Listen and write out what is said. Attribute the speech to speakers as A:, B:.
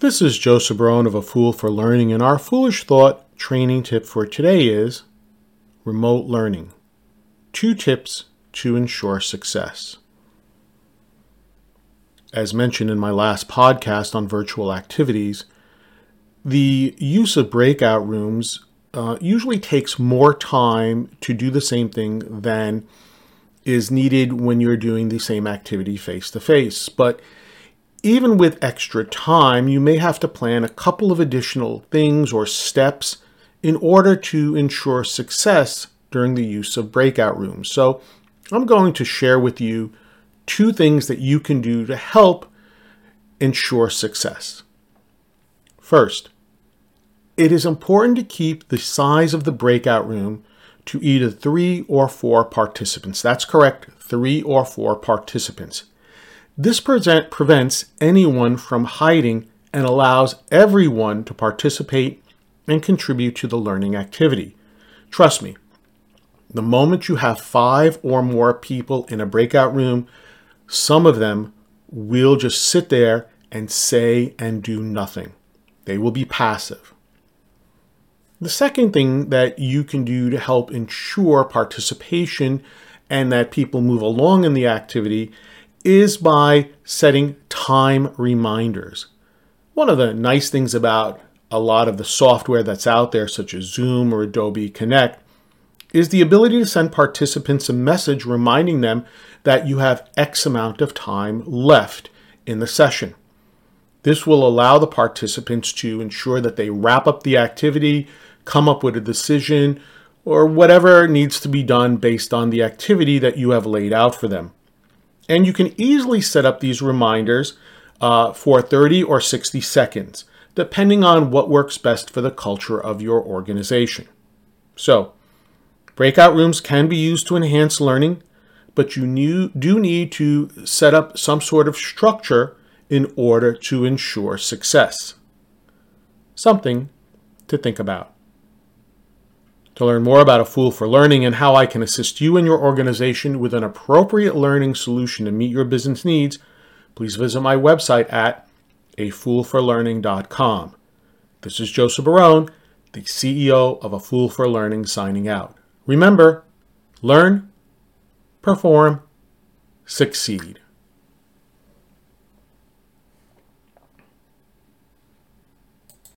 A: This is Joseph Barone of A Fool for Learning, and our foolish thought training tip for today is remote learning. Two tips to ensure success. As mentioned in my last podcast on virtual activities, the use of breakout rooms uh, usually takes more time to do the same thing than is needed when you're doing the same activity face to face. But even with extra time, you may have to plan a couple of additional things or steps in order to ensure success during the use of breakout rooms. So, I'm going to share with you two things that you can do to help ensure success. First, it is important to keep the size of the breakout room to either three or four participants. That's correct, three or four participants. This present, prevents anyone from hiding and allows everyone to participate and contribute to the learning activity. Trust me, the moment you have five or more people in a breakout room, some of them will just sit there and say and do nothing. They will be passive. The second thing that you can do to help ensure participation and that people move along in the activity is by setting time reminders. One of the nice things about a lot of the software that's out there, such as Zoom or Adobe Connect, is the ability to send participants a message reminding them that you have X amount of time left in the session. This will allow the participants to ensure that they wrap up the activity, come up with a decision, or whatever needs to be done based on the activity that you have laid out for them. And you can easily set up these reminders uh, for 30 or 60 seconds, depending on what works best for the culture of your organization. So, breakout rooms can be used to enhance learning, but you do need to set up some sort of structure in order to ensure success. Something to think about. To learn more about A Fool for Learning and how I can assist you and your organization with an appropriate learning solution to meet your business needs, please visit my website at afoolforlearning.com. This is Joseph Barone, the CEO of A Fool for Learning, signing out. Remember, learn, perform, succeed.